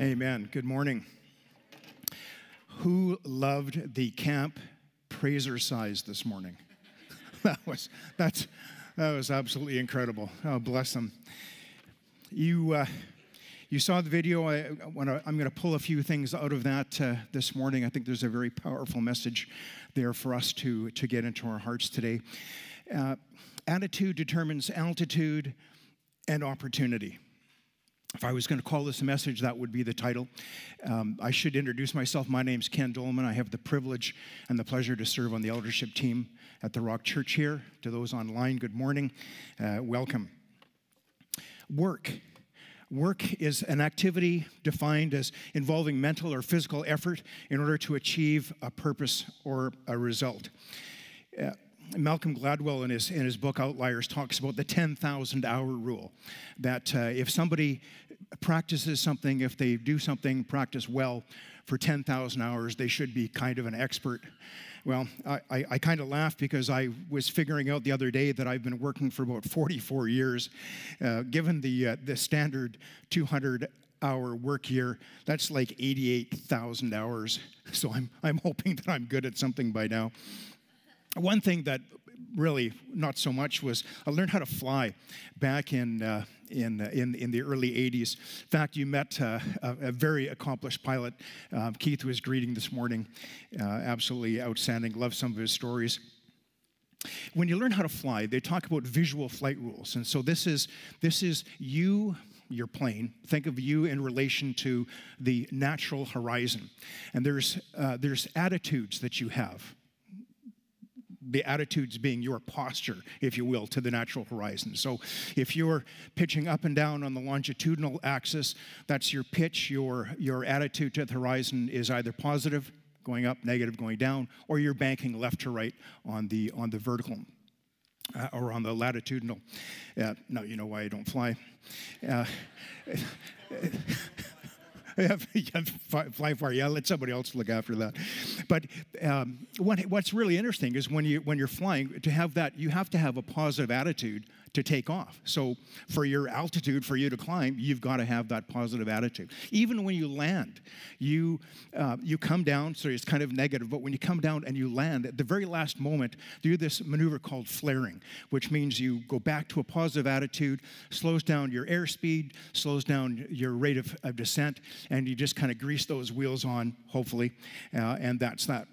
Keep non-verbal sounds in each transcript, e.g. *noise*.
Amen. Good morning. Who loved the camp praiser size this morning? *laughs* that was that's that was absolutely incredible. Oh, bless them. You uh, you saw the video. I, wanna, I'm going to pull a few things out of that uh, this morning. I think there's a very powerful message there for us to to get into our hearts today. Uh, attitude determines altitude and opportunity. If I was going to call this a message, that would be the title. Um, I should introduce myself. My name's Ken Doleman. I have the privilege and the pleasure to serve on the eldership team at the Rock Church here. To those online, good morning. Uh, welcome. Work. Work is an activity defined as involving mental or physical effort in order to achieve a purpose or a result. Uh, Malcolm Gladwell in his, in his book Outliers talks about the 10,000 hour rule. That uh, if somebody practices something, if they do something, practice well for 10,000 hours, they should be kind of an expert. Well, I, I, I kind of laugh because I was figuring out the other day that I've been working for about 44 years. Uh, given the, uh, the standard 200 hour work year, that's like 88,000 hours. *laughs* So I'm, I'm hoping that I'm good at something by now. One thing that really not so much was I learned how to fly back in, uh, in, uh, in, in the early 80s. In fact, you met uh, a, a, very accomplished pilot. Um, Keith was greeting this morning. Uh, absolutely outstanding. Love some of his stories. When you learn how to fly, they talk about visual flight rules. And so this is, this is you your plane. Think of you in relation to the natural horizon. And there's, uh, there's attitudes that you have the attitudes being your posture, if you will, to the natural horizon. So if you're pitching up and down on the longitudinal axis, that's your pitch, your, your attitude to the horizon is either positive, going up, negative, going down, or you're banking left to right on the, on the vertical. Uh, or on the latitudinal. Uh, now you know why I don't fly. Uh, *laughs* *laughs* fly far. Yeah, let somebody else look after that. But um, what, what's really interesting is when you when you're flying, to have that, you have to have a positive attitude to take off. So for your altitude, for you to climb, you've got to have that positive attitude. Even when you land, you uh, you come down. So it's kind of negative, but when you come down and you land, at the very last moment, do this maneuver called flaring, which means you go back to a positive attitude, slows down your airspeed, slows down your rate of, of descent, and you just kind of grease those wheels on, hopefully, uh, and that's that.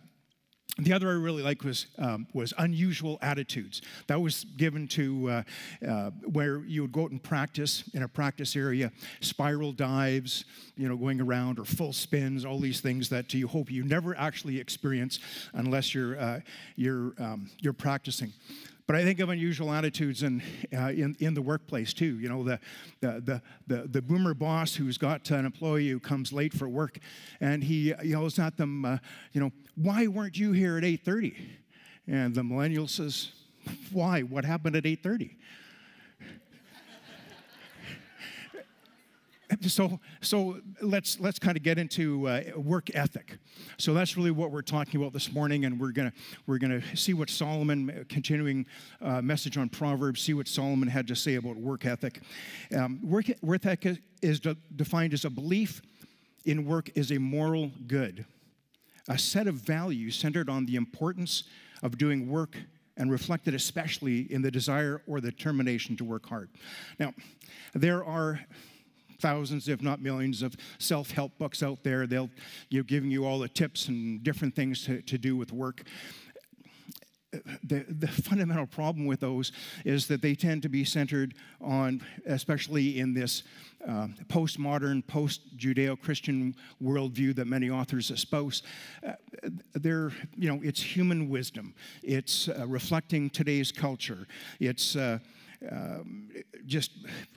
The other I really like was um, was unusual attitudes. That was given to uh, uh, where you would go out and practice in a practice area, spiral dives, you know, going around or full spins, all these things that you hope you never actually experience unless you're uh, you're um, you're practicing. But I think of unusual attitudes in, uh, in, in, the workplace too. You know, the, the, the, the, boomer boss who's got an employee who comes late for work and he yells at them, uh, you know, why weren't you here at 8.30? And the millennial says, why? What happened at 8.30? So so let's let's kind of get into uh, work ethic. So that's really what we're talking about this morning and we're gonna we're gonna see what solomon uh, continuing uh, message on proverbs see what solomon had to say about work ethic. Um, work, work ethic is de- defined as a belief in work is a moral good a set of values centered on the importance of doing work and reflected especially in the desire or the determination to work hard. Now there are thousands, if not millions, of self help books out there. They'll you know, giving you all the tips and different things to, to do with work. The, the fundamental problem with those is that they tend to be centered on, especially in this uh, postmodern, post Judeo Christian worldview that many authors espouse. Uh, they're, you know, it's human wisdom, it's uh, reflecting today's culture, it's uh, um, just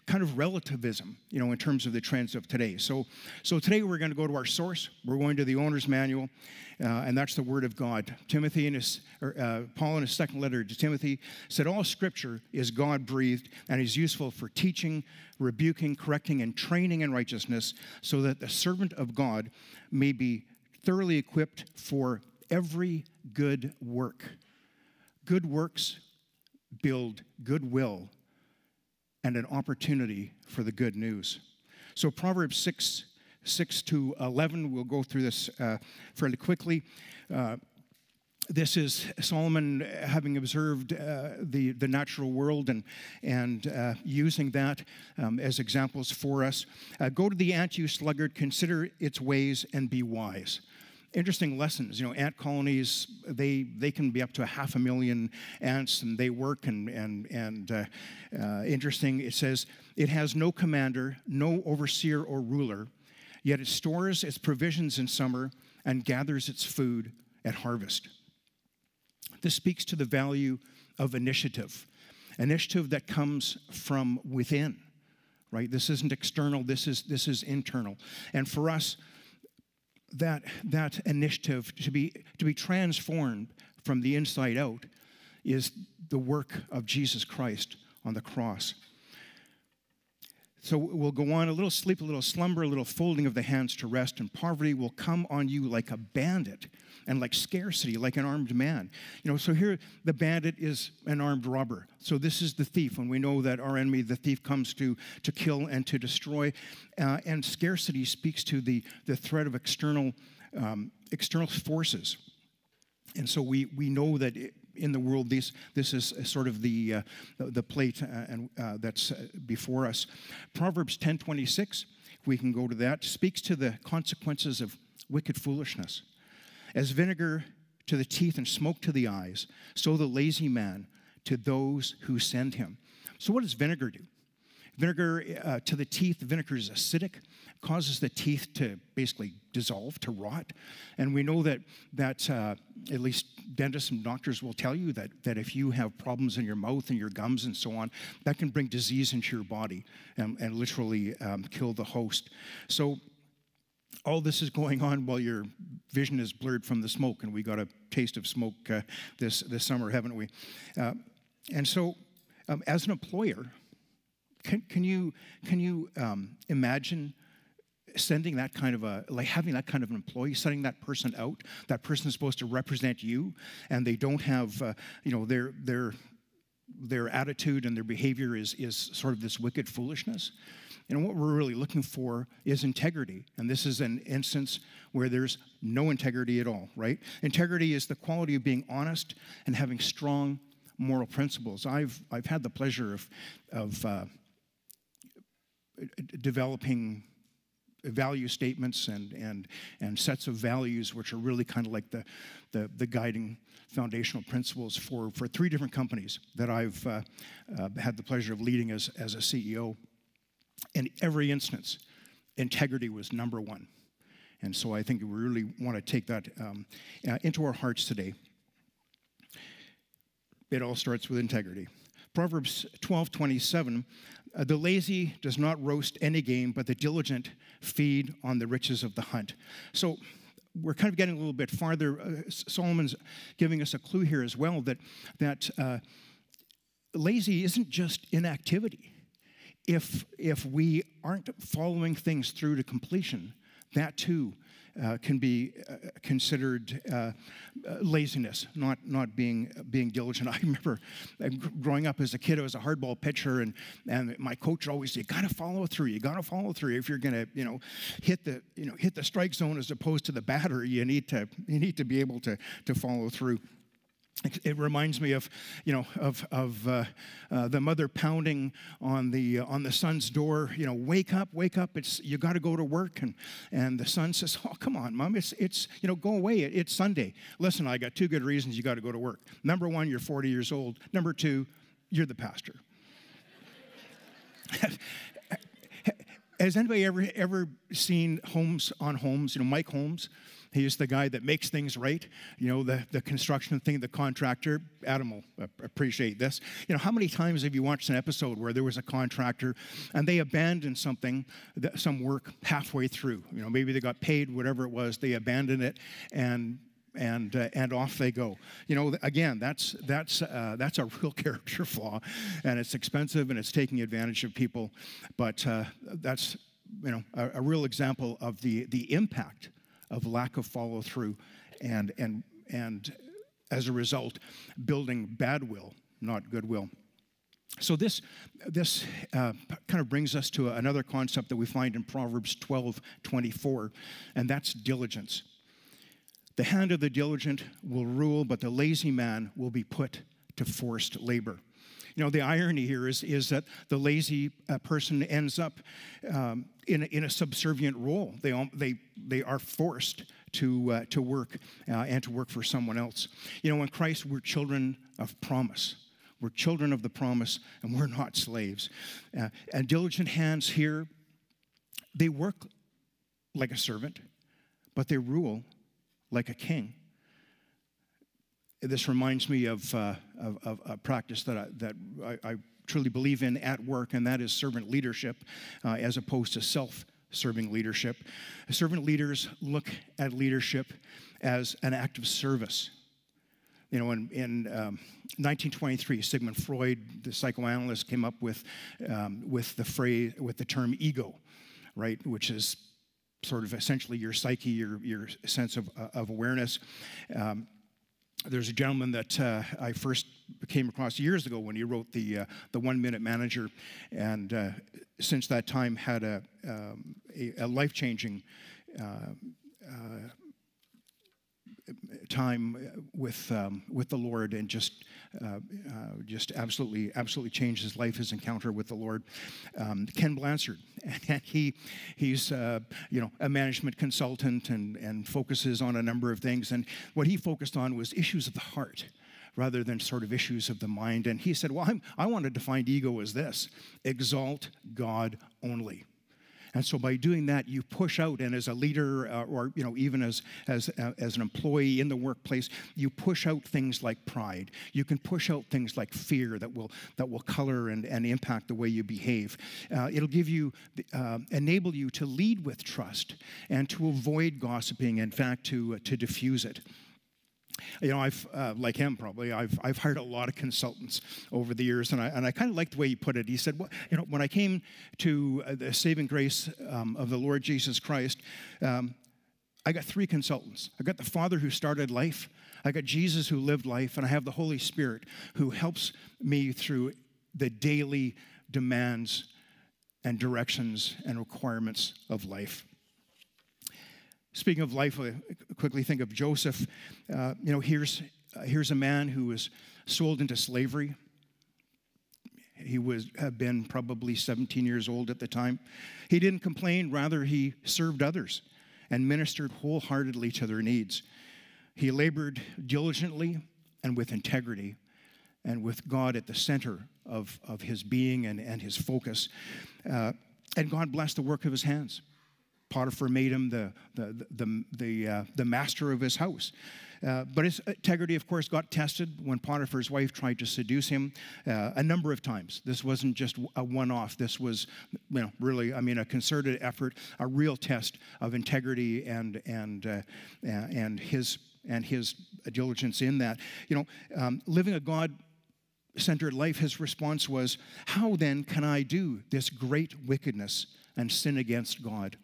kind of relativism, you know, in terms of the trends of today. So, so today we're going to go to our source. We're going to the owner's manual, uh, and that's the Word of God. Timothy in his, or, uh, Paul in his second letter to Timothy said, "All Scripture is God breathed and is useful for teaching, rebuking, correcting, and training in righteousness, so that the servant of God may be thoroughly equipped for every good work." Good works build goodwill and an opportunity for the good news. So Proverbs 6 6 to 11. We'll go through this uh, fairly quickly. Uh, this is Solomon having observed uh, the, the natural world and, and uh, using that um, as examples for us. Uh, go to the ant, you sluggard, consider its ways and be wise. Interesting lessons. You know, ant colonies, they, they can be up to a half a million ants and they work and, and, and uh, uh, interesting. It says, it has no commander, no overseer or ruler, yet it stores its provisions in summer and gathers its food at harvest. This speaks to the value of initiative, initiative that comes from within, right? This isn't external, this is, this is internal. And for us, that, that initiative to be, to be transformed from the inside out is the work of Jesus Christ on the cross. So we'll go on a little sleep, a little slumber, a little folding of the hands to rest, and poverty will come on you like a bandit and like scarcity, like an armed man. You know, so here the bandit is an armed robber. So this is the thief, and we know that our enemy, the thief, comes to, to kill and to destroy. Uh, and scarcity speaks to the, the threat of external, um, external forces. And so we, we know that it, in the world. This, this is sort of the, uh, the plate uh, and, uh, that's uh, before us. Proverbs 10.26, we can go to that, speaks to the consequences of wicked foolishness. As vinegar to the teeth and smoke to the eyes, so the lazy man to those who send him. So what does vinegar do? Vinegar uh, to the teeth, vinegar is acidic, causes the teeth to basically dissolve, to rot. And we know that, that uh, at least dentists and doctors will tell you that, that if you have problems in your mouth and your gums and so on, that can bring disease into your body and, and literally um, kill the host. So all this is going on while your vision is blurred from the smoke, and we got a taste of smoke uh, this, this summer, haven't we? Uh, and so, um, as an employer, can, can you, can you um, imagine sending that kind of a like having that kind of an employee sending that person out that person is supposed to represent you and they don't have uh, you know their their their attitude and their behavior is is sort of this wicked foolishness. And what we're really looking for is integrity. And this is an instance where there's no integrity at all right? Integrity is the quality of being honest and having strong moral principles. I've i've had the pleasure of of uh, developing value statements and, and, and sets of values, which are really kind of like the, the, the guiding foundational principles for, for three different companies that I've uh, uh, had the pleasure of leading as, as a CEO. In every instance, integrity was number one. And so I think we really want to take that um, uh, into our hearts today. It all starts with integrity. Proverbs 12 27 uh, the lazy does not roast any game, but the diligent feed on the riches of the hunt. So we're kind of getting a little bit farther. Uh, Solomon's giving us a clue here as well that, that uh, lazy isn't just inactivity. If, if we aren't following things through to completion, that too uh, can be uh, considered uh, uh, laziness, not, not being, being diligent. *laughs* I remember growing up as a kid, I was a hardball pitcher, and, and my coach always said, you gotta follow through, you gotta follow through. If you're gonna, you know, hit the, you know, hit the strike zone as opposed to the batter, you need to, you need to be able to, to follow through. It reminds me of, you know, of, of uh, uh, the mother pounding on the, uh, on the son's door, you know, wake up, wake up, it's, you got to go to work. And, and the son says, oh, come on, mom, it's, it's you know, go away, it's Sunday. Listen, I got two good reasons you got to go to work. Number one, you're 40 years old. Number two, you're the pastor. *laughs* Has anybody ever, ever seen Holmes on Homes, you know, Mike Holmes? He's the guy that makes things right. You know, the, the construction thing, the contractor. Adam will appreciate this. You know, how many times have you watched an episode where there was a contractor and they abandoned something, some work halfway through? You know, maybe they got paid, whatever it was, they abandoned it and and uh, and off they go. You know, again, that's that's uh, that's a real *laughs* character flaw, and it's expensive and it's taking advantage of people. But uh, that's you know a, a, real example of the the impact of lack of follow through and, and, and as a result, building bad will, not goodwill. So this, this uh, kind of brings us to another concept that we find in Proverbs 12, 24, and that's diligence. The hand of the diligent will rule, but the lazy man will be put to forced labor. You know, the irony here is, is that the lazy uh, person ends up um, in, a, in a subservient role. They, they, they are forced to, uh, to work uh, and to work for someone else. You know, in Christ, we're children of promise. We're children of the promise, and we're not slaves. Uh, and diligent hands here, they work like a servant, but they rule like a king. This reminds me of, uh, of, of, a practice that, I, that I, I, truly believe in at work, and that is servant leadership uh, as opposed to self serving leadership. Servant leaders look at leadership as an act of service. You know, in, in um, 1923, Sigmund Freud, the psychoanalyst, came up with, um, with the phrase, with the term ego, right, which is sort of essentially your psyche, your, your sense of, uh, of awareness. Um, there's a gentleman that uh, I first came across years ago when he wrote the uh, the One Minute Manager, and uh, since that time had a um, a, a life changing uh, uh, time with um, with the Lord and just uh, uh, just absolutely absolutely changed his life, his encounter with the Lord. Um, Ken Blanchard, *laughs* and he he's uh, you know a management consultant and and focuses on a number of things. And what he focused on was issues of the heart rather than sort of issues of the mind. And he said, Well, I'm, i want to define ego as this exalt God only. And so by doing that, you push out, and as a leader, uh, or you know, even as as uh, as an employee in the workplace, you push out things like pride. You can push out things like fear that will that will color and, and impact the way you behave. Uh, it'll give you uh, enable you to lead with trust and to avoid gossiping. In fact, to uh, to diffuse it. You know, I've, uh, like him probably, I've, I've hired a lot of consultants over the years, and I, and I kind of like the way he put it. He said, well, you know, when I came to uh, the saving grace um, of the Lord Jesus Christ, um, I got three consultants. I got the Father who started life, I got Jesus who lived life, and I have the Holy Spirit who helps me through the daily demands and directions and requirements of life. Speaking of life, I quickly think of Joseph. Uh, you know, here's, uh, here's a man who was sold into slavery. He was had been probably 17 years old at the time. He didn't complain, rather he served others and ministered wholeheartedly to their needs. He labored diligently and with integrity and with God at the center of, of his being and, and his focus. Uh, and God blessed the work of his hands. Potiphar made him the, the, the, the, uh, the master of his house. Uh, but his integrity, of course, got tested when Potiphar's wife tried to seduce him uh, a number of times. This wasn't just a one off. This was, you know, really, I mean, a concerted effort, a real test of integrity and, and, uh, and, his, and his diligence in that. You know, um, living a God centered life, his response was, How then can I do this great wickedness and sin against God?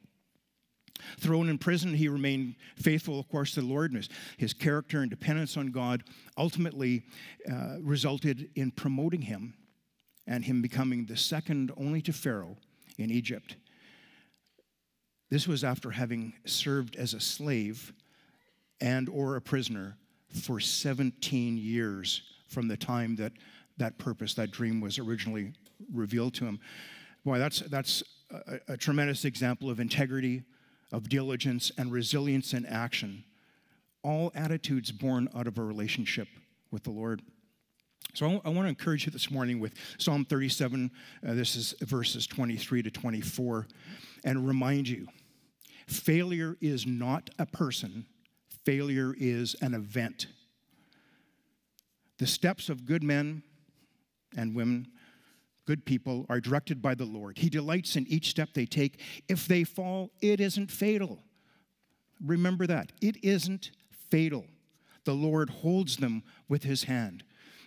Thrown in prison, he remained faithful, of course, to the Lord, and his, his character and dependence on God ultimately uh, resulted in promoting him and him becoming the second only to Pharaoh in Egypt. This was after having served as a slave and or a prisoner for 17 years from the time that that purpose, that dream was originally revealed to him. Boy, that's, that's a, a tremendous example of integrity, of diligence and resilience in action, all attitudes born out of a relationship with the Lord. So I, want to encourage you this morning with Psalm 37, uh, this is verses 23 to 24, and remind you failure is not a person, failure is an event. The steps of good men and women good people are directed by the Lord. He delights in each step they take. If they fall, it isn't fatal. Remember that. It isn't fatal. The Lord holds them with his hand.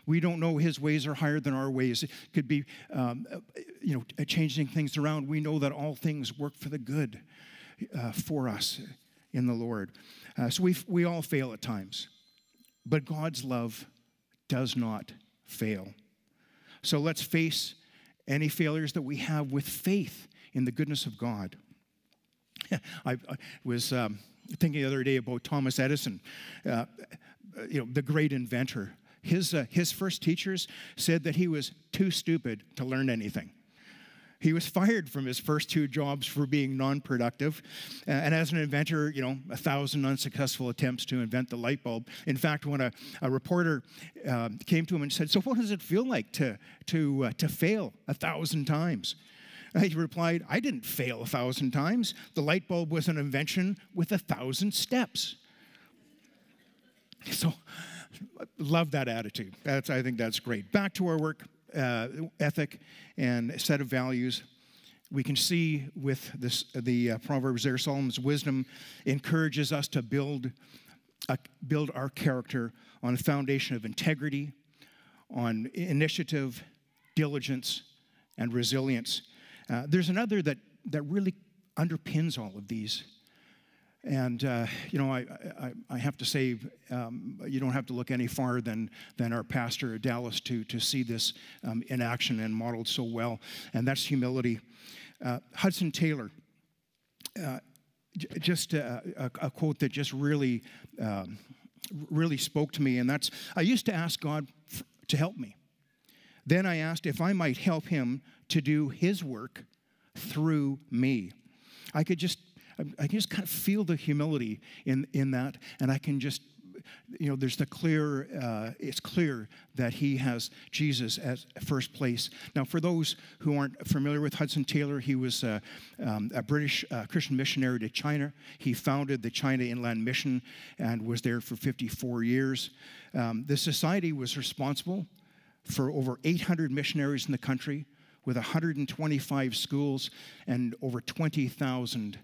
We don't know his ways are higher than our ways. It could be, um, you know, changing things around. We know that all things work for the good uh, for us in the Lord. Uh, so we, we all fail at times, but God's love does not fail. So let's face any failures that we have with faith in the goodness of God. *laughs* I, was um, thinking the other day about Thomas Edison, uh, you know, the great inventor. His, uh, his first teachers said that he was too stupid to learn anything. He was fired from his first two jobs for being non productive. Uh, and as an inventor, you know, a thousand unsuccessful attempts to invent the light bulb. In fact, when a, a reporter uh, came to him and said, So, what does it feel like to, to, uh, to fail a thousand times? He replied, I didn't fail a thousand times. The light bulb was an invention with a thousand steps. So, love that attitude. That's, I think that's great. Back to our work uh, ethic and set of values. We can see with this, the uh, Proverbs there, Solomon's wisdom encourages us to build, a, build our character on a foundation of integrity, on initiative, diligence, and resilience. Uh, there's another that, that really underpins all of these. And, uh, you know, I, I, I, have to say, um, you don't have to look any farther than, than our pastor at Dallas to, to see this um, in action and modeled so well, and that's humility. Uh, Hudson Taylor, uh, just a, a, a, quote that just really, um, really spoke to me, and that's I used to ask God f- to help me. Then I asked if I might help him to do his work through me. I could just I can just kind of feel the humility in, in that, and I can just you know, there's the clear, uh, it's clear that he has Jesus as first place. Now, for those who aren't familiar with Hudson Taylor, he was uh, um, a British uh, Christian missionary to China. He founded the China Inland Mission and was there for 54 years. Um, the society was responsible for over 800 missionaries in the country with 125 schools and over 20,000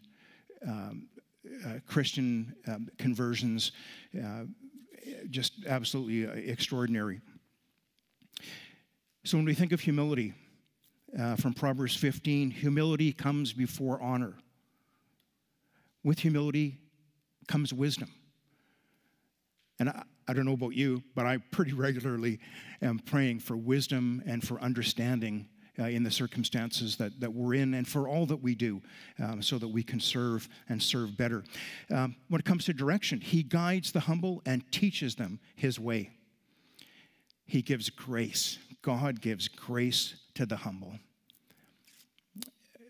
um, uh, Christian um, conversions, uh, just absolutely uh, extraordinary. So when we think of humility, uh, from Proverbs 15, humility comes before honor. With humility comes wisdom. And I, I, don't know about you, but I pretty regularly am praying for wisdom and for understanding uh, in the circumstances that, that we're in and for all that we do um, so that we can serve and serve better. Um, when it comes to direction, He guides the humble and teaches them His way. He gives grace. God gives grace to the humble.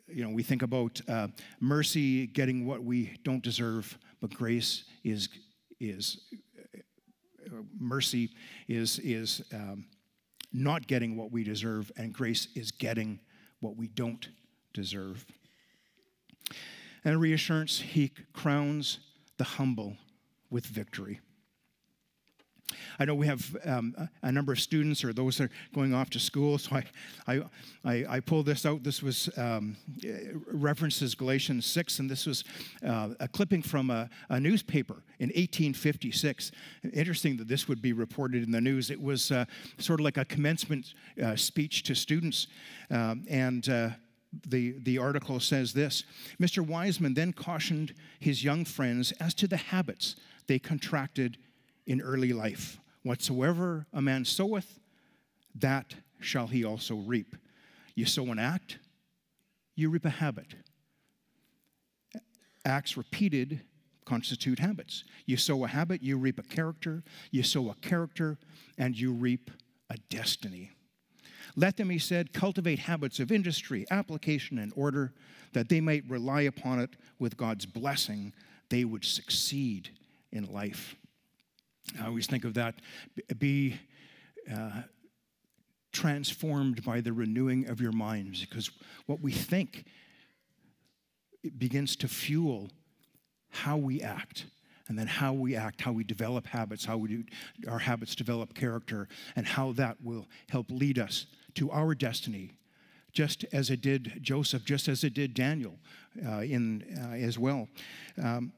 You know, we think about uh, mercy getting what we don't deserve, but grace is is uh, mercy is is um, not getting what we deserve, and grace is getting what we don't deserve. And reassurance, he crowns the humble with victory. I know we have um, a number of students or those that are going off to school, so I, I, I, I pulled this out. This was um, references Galatians 6, and this was uh, a clipping from a, a, newspaper in 1856. Interesting that this would be reported in the news. It was uh, sort of like a commencement uh, speech to students, um, and uh, the, the article says this Mr. Wiseman then cautioned his young friends as to the habits they contracted in early life. Whatsoever a man soweth, that shall he also reap. You sow an act, you reap a habit. Acts repeated constitute habits. You sow a habit, you reap a character. You sow a character, and you reap a destiny. Let them, he said, cultivate habits of industry, application, and order, that they might rely upon it with God's blessing, they would succeed in life. I always think of that be uh, transformed by the renewing of your minds, because what we think begins to fuel how we act and then how we act, how we develop habits, how we do, our habits develop character, and how that will help lead us to our destiny, just as it did Joseph, just as it did Daniel uh, in uh, as well. Um,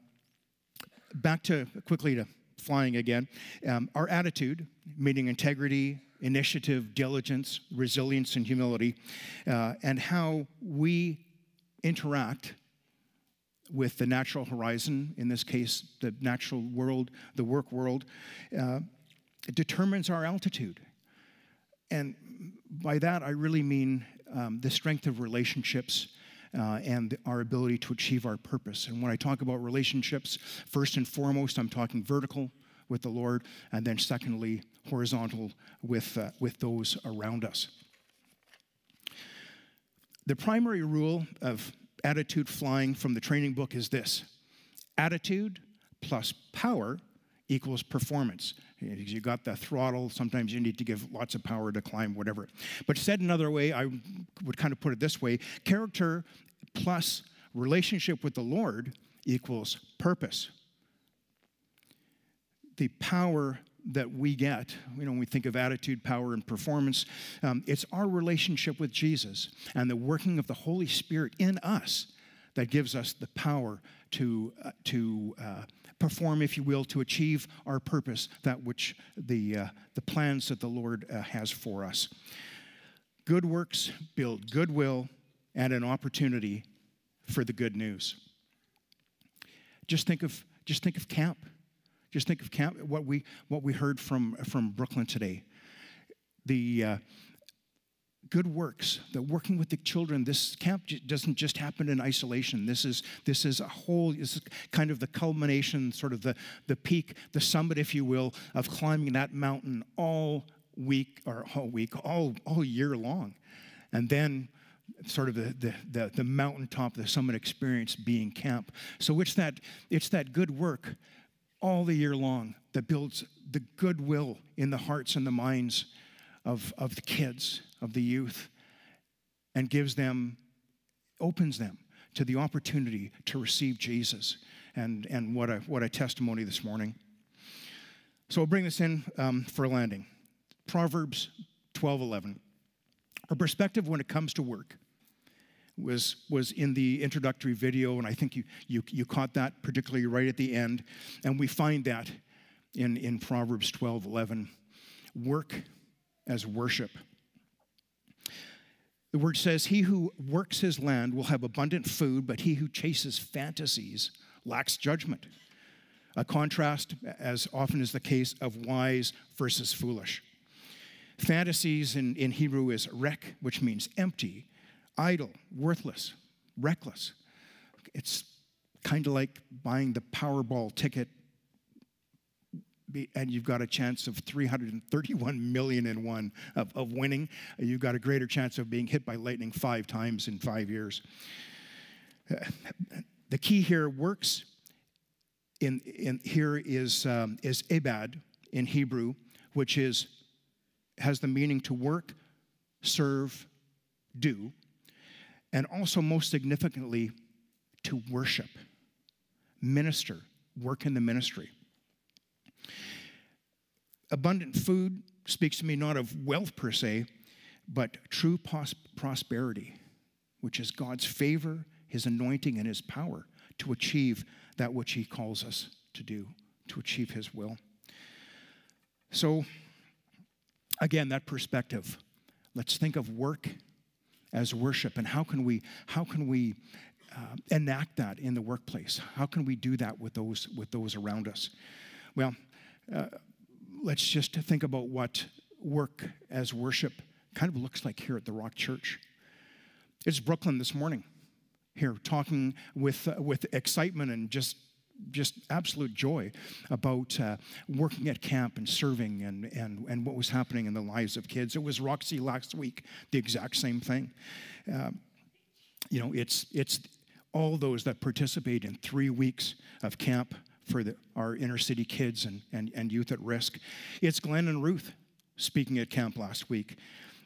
back to quickly to flying again. Um, our attitude, meaning integrity, initiative, diligence, resilience, and humility, uh, and how we interact with the natural horizon, in this case, the natural world, the work world, uh, determines our altitude. And by that, I really mean um, the strength of relationships uh, and our ability to achieve our purpose. And when I talk about relationships, first and foremost, I'm talking vertical with the Lord, and then secondly, horizontal with, uh, with those around us. The primary rule of attitude flying from the training book is this attitude plus power equals performance. Because you got the throttle, sometimes you need to give lots of power to climb, whatever. But said another way, I would kind of put it this way character plus relationship with the Lord equals purpose. The power that we get, you know, when we think of attitude, power, and performance, um, it's our relationship with Jesus and the working of the Holy Spirit in us that gives us the power to, uh, to uh, perform, if you will, to achieve our purpose, that which the, uh, the plans that the Lord uh, has for us. Good works build goodwill and an opportunity for the good news. Just think of, just think of camp. Just think of camp, what we, what we heard from, from Brooklyn today. The, uh, good works that working with the children this camp doesn't just happen in isolation. This is this is a whole this is kind of the culmination sort of the the peak the summit if you will of climbing that mountain all week or all week all all year long. And then sort of the, the, the, the mountaintop the summit experience being camp. So it's that it's that good work all the year long that builds the goodwill in the hearts and the minds of, of the kids, of the youth, and gives them, opens them to the opportunity to receive Jesus. And, and what, a, what a testimony this morning. So I'll bring this in um, for a landing. Proverbs 12 11. Our perspective when it comes to work was, was in the introductory video, and I think you, you, you caught that particularly right at the end. And we find that in, in Proverbs 12 11. Work as worship. The word says, He who works his land will have abundant food, but he who chases fantasies lacks judgment. A contrast, as often is the case, of wise versus foolish. Fantasies in, in Hebrew is rek, which means empty, idle, worthless, reckless. It's kind of like buying the Powerball ticket and you've got a chance of 331 million in one of, of winning. You've got a greater chance of being hit by lightning five times in five years. The key here works. In, in here is um, is ebad in Hebrew, which is has the meaning to work, serve, do, and also most significantly to worship, minister, work in the ministry. Abundant food speaks to me not of wealth per se, but true pos- prosperity, which is God's favor, His anointing, and His power to achieve that which He calls us to do, to achieve His will. So, again, that perspective. Let's think of work as worship, and how can we how can we uh, enact that in the workplace? How can we do that with those with those around us? Well, uh, let's just think about what work as worship kind of looks like here at the Rock Church. It's Brooklyn this morning, here talking with uh, with excitement and just just absolute joy about uh, working at camp and serving and, and, and what was happening in the lives of kids. It was Roxy last week, the exact same thing. Uh, you know, it's, it's all those that participate in three weeks of camp for the, our inner city kids and, and, and youth at risk. It's Glenn and Ruth speaking at camp last week.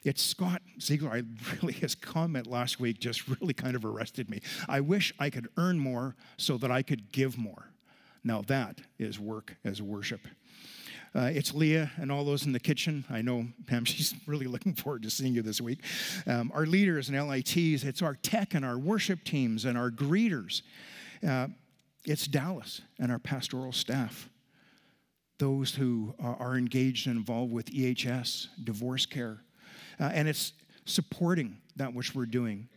It's Scott Ziegler. I *laughs* really, his comment last week just really kind of arrested me. I wish I could earn more so that I could give more. Now that is work as worship. Uh, it's Leah and all those in the kitchen. I know, Pam, *laughs* she's really looking forward to seeing you this week. Um, our leaders and LITs, it's our tech and our worship teams and our greeters. Uh, it's Dallas and our pastoral staff, those who are engaged and involved with EHS, divorce care, uh, and it's supporting that which we're doing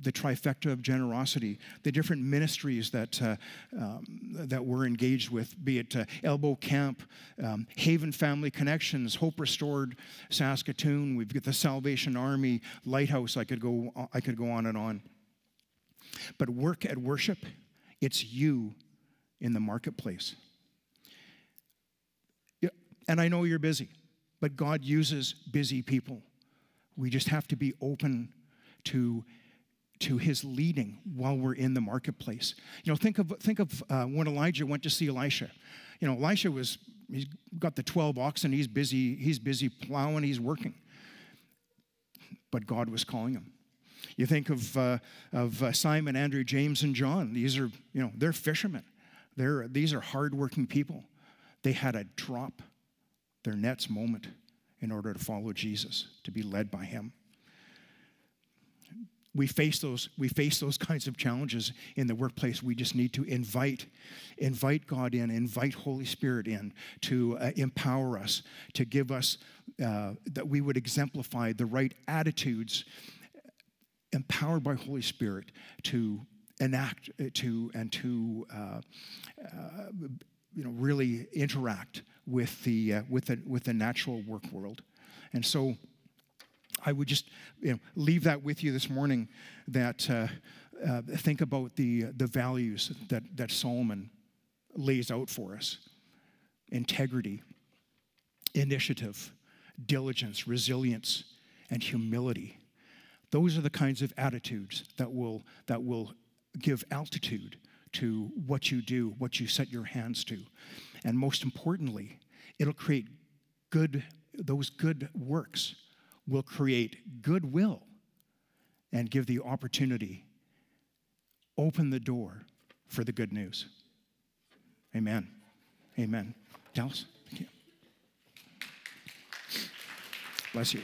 the trifecta of generosity, the different ministries that, uh, um, that we're engaged with, be it uh, Elbow Camp, um, Haven Family Connections, Hope Restored, Saskatoon. We've got the Salvation Army, Lighthouse. I could go, I could go on and on. But work at worship, it's you in the marketplace. And I know you're busy, but God uses busy people. We just have to be open to to his leading while we're in the marketplace. You know, think of, think of uh, when Elijah went to see Elisha. You know, Elisha was, he's got the 12 oxen, he's busy, he's busy plowing, he's working. But God was calling him. You think of, uh, of uh, Simon, Andrew, James, and John. These are, you know, they're fishermen. They're, these are hardworking people. They had a drop their nets moment in order to follow Jesus, to be led by him we face those we face those kinds of challenges in the workplace we just need to invite invite god in invite holy spirit in to uh, empower us to give us uh, that we would exemplify the right attitudes empowered by holy spirit to enact uh, to and to uh, uh, you know really interact with the uh, with the with the natural work world and so I would just you know, leave that with you this morning that uh, uh, think about the, the values that, that Solomon lays out for us integrity, initiative, diligence, resilience, and humility. Those are the kinds of attitudes that will, that will give altitude to what you do, what you set your hands to. And most importantly, it'll create good, those good works will create goodwill and give the opportunity, open the door for the good news. Amen. Amen. Dallas, thank you. Bless you.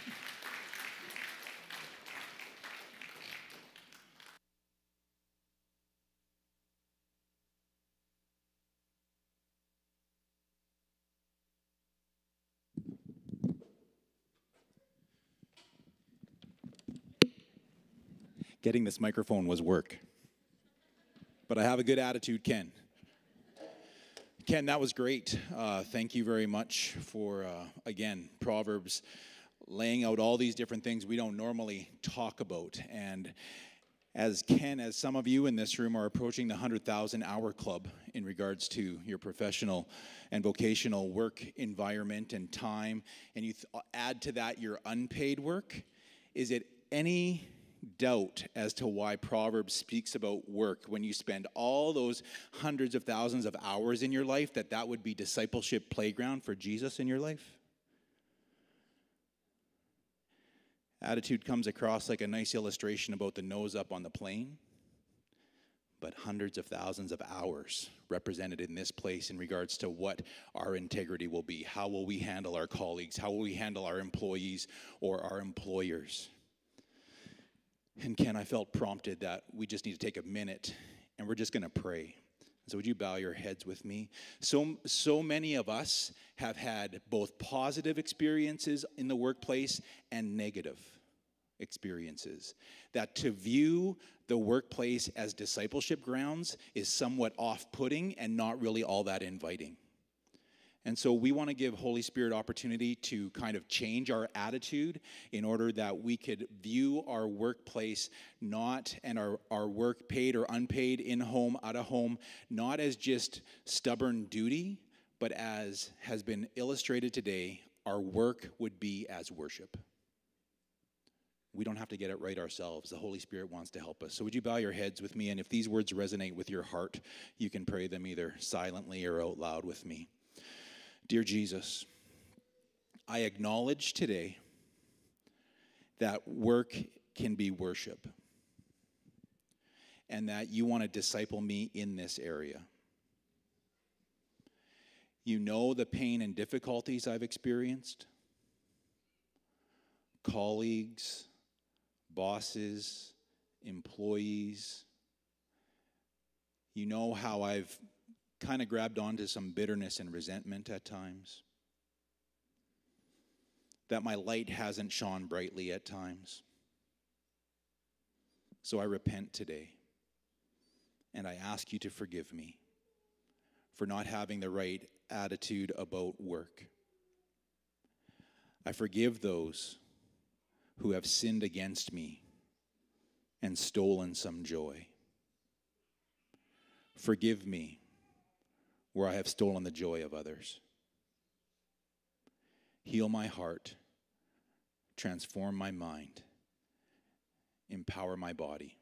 Getting this microphone was work. But I have a good attitude, Ken. Ken, that was great. Uh, thank you very much for, uh, again, Proverbs laying out all these different things we don't normally talk about. And as Ken, as some of you in this room are approaching the 100,000 hour club in regards to your professional and vocational work environment and time, and you th- add to that your unpaid work, is it any doubt as to why Proverbs speaks about work when you spend all those hundreds of thousands of hours in your life, that that would be discipleship playground for Jesus in your life? Attitude comes across like a nice illustration about the nose up on the plane, but hundreds of thousands of hours represented in this place in regards to what our integrity will be. How will we handle our colleagues? How will we handle our employees or our employers? And Ken, I felt prompted that we just need to take a minute and we're just going to pray. So would you bow your heads with me? So so many of us have had both positive experiences in the workplace and negative experiences. That to view the workplace as discipleship grounds is somewhat off-putting and not really all that inviting. And so we want to give Holy Spirit opportunity to kind of change our attitude in order that we could view our workplace not and our, our work paid or unpaid in home, out of home, not as just stubborn duty, but as has been illustrated today, our work would be as worship. We don't have to get it right ourselves. The Holy Spirit wants to help us. So, would you bow your heads with me? And if these words resonate with your heart, you can pray them either silently or out loud with me. Dear Jesus, I acknowledge today that work can be worship and that you want to disciple me in this area. You know the pain and difficulties I've experienced, colleagues, bosses, employees. You know how I've kind of grabbed onto some bitterness and resentment at times. That my light hasn't shone brightly at times. So I repent today. And I ask you to forgive me for not having the right attitude about work. I forgive those who have sinned against me and stolen some joy. Forgive me where I have stolen the joy of others. Heal my heart, transform my mind, empower my body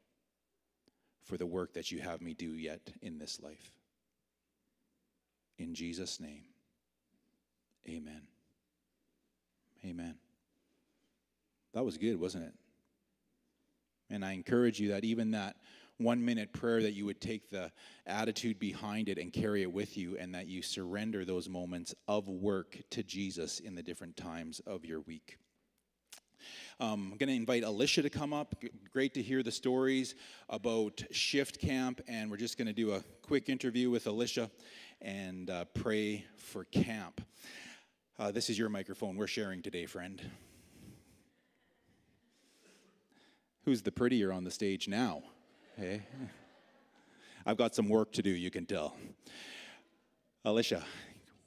for the work that you have me do yet in this life. In Jesus' name, amen. Amen. That was good, wasn't it? And I encourage you that even that one minute prayer that you would take the attitude behind it and carry it with you, and that you surrender those moments of work to Jesus in the different times of your week. Um, I'm going to invite Alicia to come up. Great to hear the stories about Shift Camp, and we're just going to do a quick interview with Alicia and uh, pray for camp. Uh, this is your microphone. We're sharing today, friend. Who's the prettier on the stage now? Hey, I've got some work to do, you can tell. Alicia,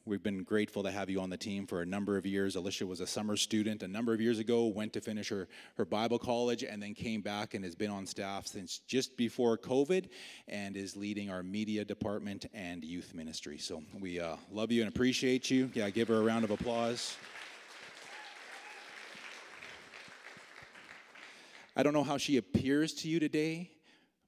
we've been grateful to have you on the team for a number of years. Alicia was a summer student a number of years ago, went to finish her, her Bible college, and then came back and has been on staff since just before COVID and is leading our media department and youth ministry. So we uh, love you and appreciate you. Yeah, give her a round of applause. I don't know how she appears to you today.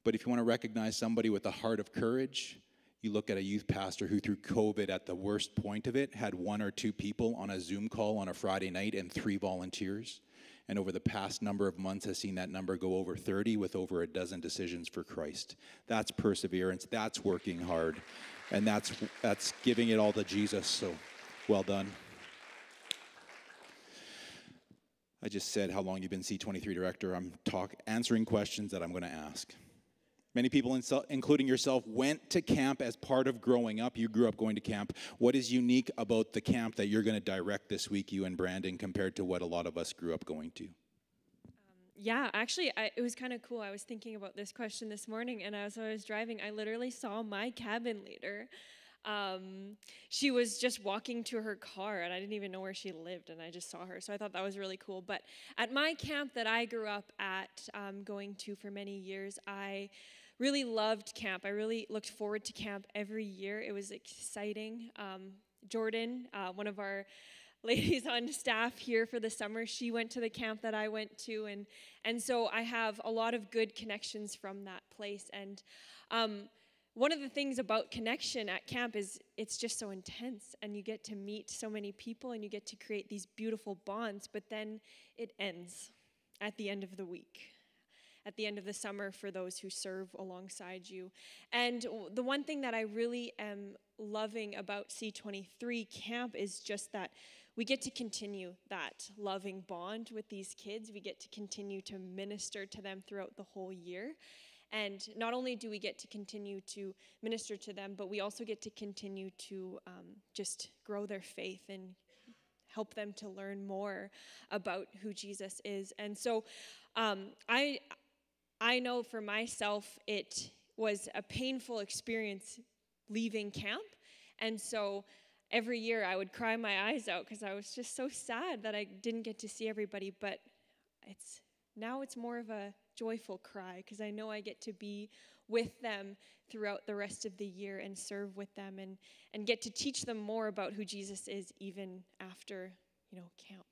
But if you want to recognize somebody with a heart of courage, you look at a youth pastor who, through COVID, at the worst point of it, had one or two people on a Zoom call on a Friday night and three volunteers. And over the past number of months, has seen that number go over 30 with over a dozen decisions for Christ. That's perseverance. That's working hard. And that's, that's giving it all to Jesus. So well done. I just said how long you've been C23 director. I'm talk, answering questions that I'm going to ask. Many people, including yourself, went to camp as part of growing up. You grew up going to camp. What is unique about the camp that you're going to direct this week, you and Brandon, compared to what a lot of us grew up going to? Yeah, actually, I, it was kind of cool. I was thinking about this question this morning, and as I was driving, I literally saw my cabin leader. Um, she was just walking to her car, and I didn't even know where she lived, and I just saw her. So I thought that was really cool. But at my camp that I grew up at, um, going to for many years, I really loved camp. I really looked forward to camp every year. It was exciting. Um, Jordan, uh, one of our *laughs* ladies on staff here for the summer, she went to the camp that I went to, and and so I have a lot of good connections from that place. And um, one of the things about connection at camp is it's just so intense, and you get to meet so many people, and you get to create these beautiful bonds. But then it ends at the end of the week at the end of the summer for those who serve alongside you. And the one thing that I really am loving about C23 camp is just that we get to continue that loving bond with these kids. We get to continue to minister to them throughout the whole year. And not only do we get to continue to minister to them, but we also get to continue to um, just grow their faith and help them to learn more about who Jesus is. And so um, I, I know for myself, it was a painful experience leaving camp. And so every year I would cry my eyes out because I was just so sad that I didn't get to see everybody. But it's now it's more of a joyful cry because I know I get to be with them throughout the rest of the year and serve with them and, and get to teach them more about who Jesus is even after, you know, camp.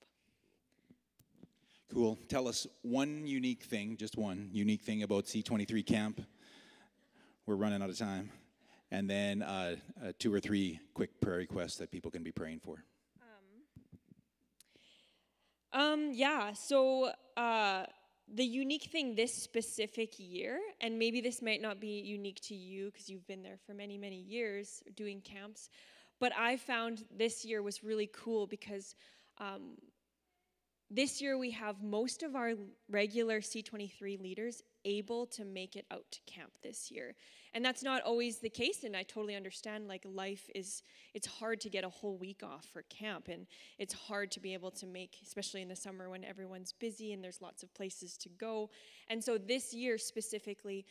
Cool. Tell us one unique thing, just one unique thing about C23 camp. We're running out of time. And then uh, uh, two or three quick prayer requests that people can be praying for. Um, um yeah, so uh, the unique thing this specific year, and maybe this might not be unique to you because you've been there for many, many years doing camps, but I found this year was really cool because um, this year we have most of our regular C23 leaders able to make it out to camp this year. And that's not always the case and I totally understand like life is it's hard to get a whole week off for camp and it's hard to be able to make especially in the summer when everyone's busy and there's lots of places to go. And so this year specifically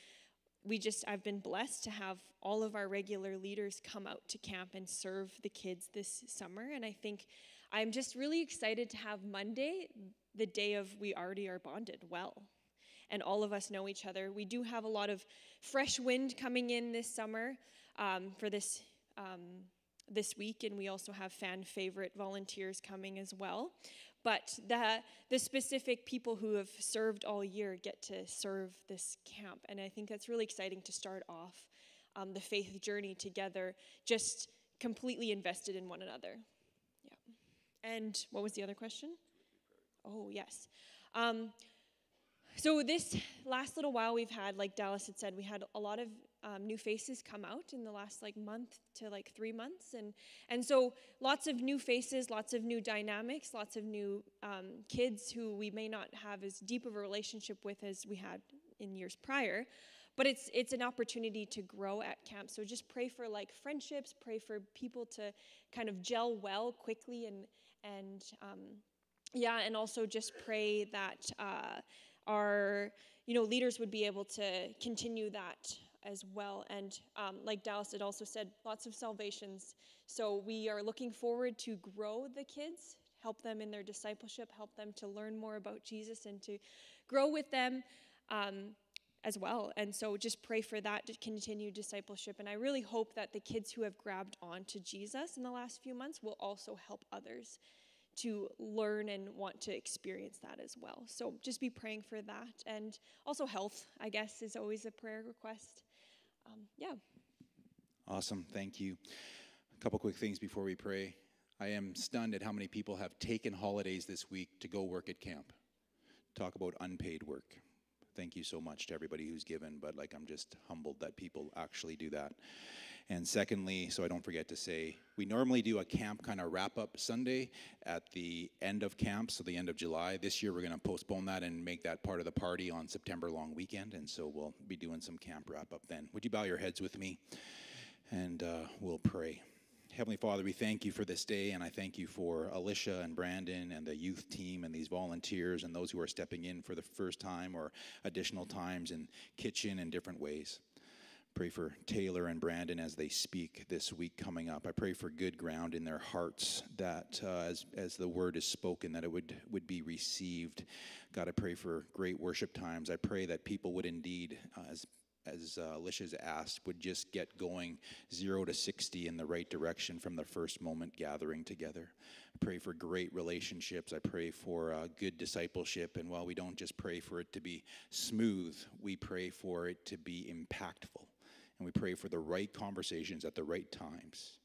we just I've been blessed to have all of our regular leaders come out to camp and serve the kids this summer and I think I'm just really excited to have Monday the day of we already are bonded well and all of us know each other. We do have a lot of fresh wind coming in this summer um, for this um, this week, and we also have fan favorite volunteers coming as well. But the the specific people who have served all year get to serve this camp, and I think that's really exciting to start off um, the faith journey together, just completely invested in one another. And what was the other question? Oh yes. Um, so, this last little while we've had, like Dallas had said, we had a lot of um, new faces come out in the last like month to like three months. And, and so, lots of new faces, lots of new dynamics, lots of new um, kids who we may not have as deep of a relationship with as we had in years prior. But it's, it's an opportunity to grow at camp. So, just pray for like friendships, pray for people to kind of gel well quickly and, and, um, yeah, and also just pray that uh, our you know leaders would be able to continue that as well. And um, like Dallas had also said, lots of salvations. So we are looking forward to grow the kids, help them in their discipleship, help them to learn more about Jesus, and to grow with them. Um, as well. And so just pray for that to continue discipleship. And I really hope that the kids who have grabbed on to Jesus in the last few months will also help others to learn and want to experience that as well. So just be praying for that. And also, health, I guess, is always a prayer request. Um, yeah. Awesome. Thank you. A couple quick things before we pray. I am stunned at how many people have taken holidays this week to go work at camp. Talk about unpaid work. Thank you so much to everybody who's given, but like I'm just humbled that people actually do that. And secondly, so I don't forget to say, we normally do a camp kind of wrap up Sunday at the end of camp, so the end of July. This year we're going to postpone that and make that part of the party on September long weekend, and so we'll be doing some camp wrap up then. Would you bow your heads with me? And uh, we'll pray. Heavenly Father, we thank you for this day, and I thank you for Alicia and Brandon and the youth team and these volunteers and those who are stepping in for the first time or additional times in kitchen in different ways. Pray for Taylor and Brandon as they speak this week coming up. I pray for good ground in their hearts that uh, as, as the word is spoken, that it would, would be received. God, I pray for great worship times. I pray that people would indeed, uh, as as uh, Alicia's asked, would just get going zero to 60 in the right direction from the first moment gathering together. I pray for great relationships. I pray for uh, good discipleship. And while we don't just pray for it to be smooth, we pray for it to be impactful. And we pray for the right conversations at the right times.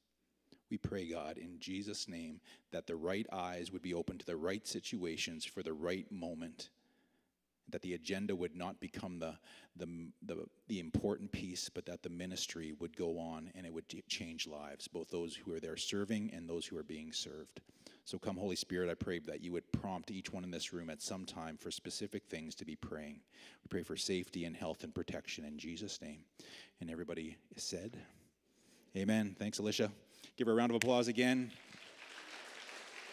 We pray, God, in Jesus' name, that the right eyes would be open to the right situations for the right moment. That the agenda would not become the, the, the, the important piece, but that the ministry would go on and it would change lives, both those who are there serving and those who are being served. So come, Holy Spirit, I pray that you would prompt each one in this room at some time for specific things to be praying. We pray for safety and health and protection in Jesus' name. And everybody said, Amen. Thanks, Alicia. Give her a round of applause again.